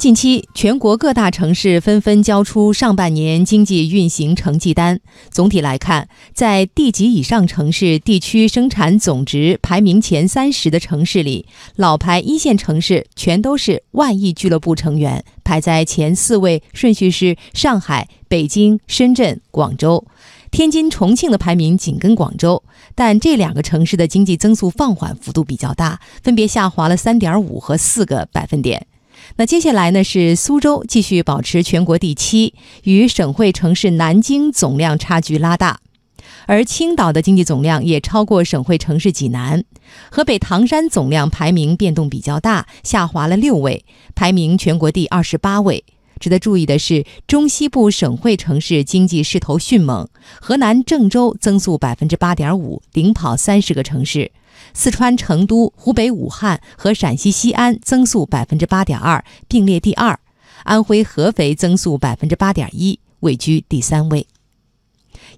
近期，全国各大城市纷纷交出上半年经济运行成绩单。总体来看，在地级以上城市地区生产总值排名前三十的城市里，老牌一线城市全都是万亿俱乐部成员，排在前四位，顺序是上海、北京、深圳、广州。天津、重庆的排名紧跟广州，但这两个城市的经济增速放缓幅度比较大，分别下滑了三点五和四个百分点。那接下来呢？是苏州继续保持全国第七，与省会城市南京总量差距拉大，而青岛的经济总量也超过省会城市济南。河北唐山总量排名变动比较大，下滑了六位，排名全国第二十八位。值得注意的是，中西部省会城市经济势头迅猛，河南郑州增速百分之八点五，领跑三十个城市。四川成都、湖北武汉和陕西西安增速百分之八点二，并列第二；安徽合肥增速百分之八点一，位居第三位。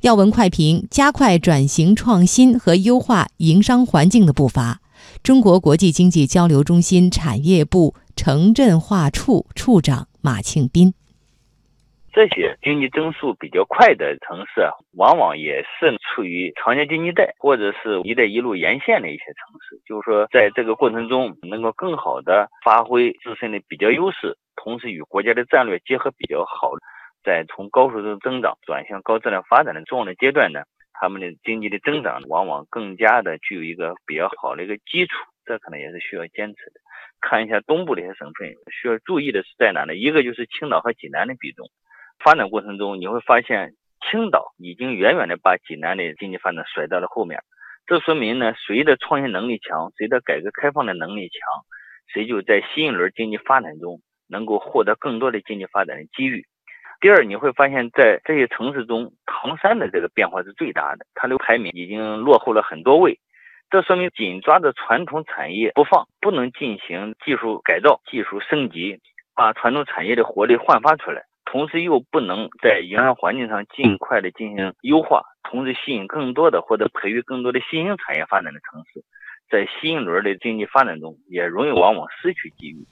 要闻快评：加快转型创新和优化营商环境的步伐。中国国际经济交流中心产业部城镇化处处长马庆斌。这些经济增速比较快的城市，往往也是处于长江经济带或者是一带一路沿线的一些城市。就是说，在这个过程中，能够更好的发挥自身的比较优势，同时与国家的战略结合比较好，在从高速的增长转向高质量发展的重要的阶段呢，他们的经济的增长往往更加的具有一个比较好的一个基础。这可能也是需要坚持的。看一下东部的一些省份，需要注意的是在哪呢？一个就是青岛和济南的比重。发展过程中，你会发现青岛已经远远的把济南的经济发展甩到了后面。这说明呢，谁的创新能力强，谁的改革开放的能力强，谁就在新一轮经济发展中能够获得更多的经济发展的机遇。第二，你会发现在这些城市中，唐山的这个变化是最大的，它的排名已经落后了很多位。这说明紧抓着传统产业不放，不能进行技术改造、技术升级，把传统产业的活力焕发出来。同时又不能在营商环境上尽快的进行优化，同时吸引更多的或者培育更多的新兴产业发展的城市，在新一轮的经济发展中也容易往往失去机遇。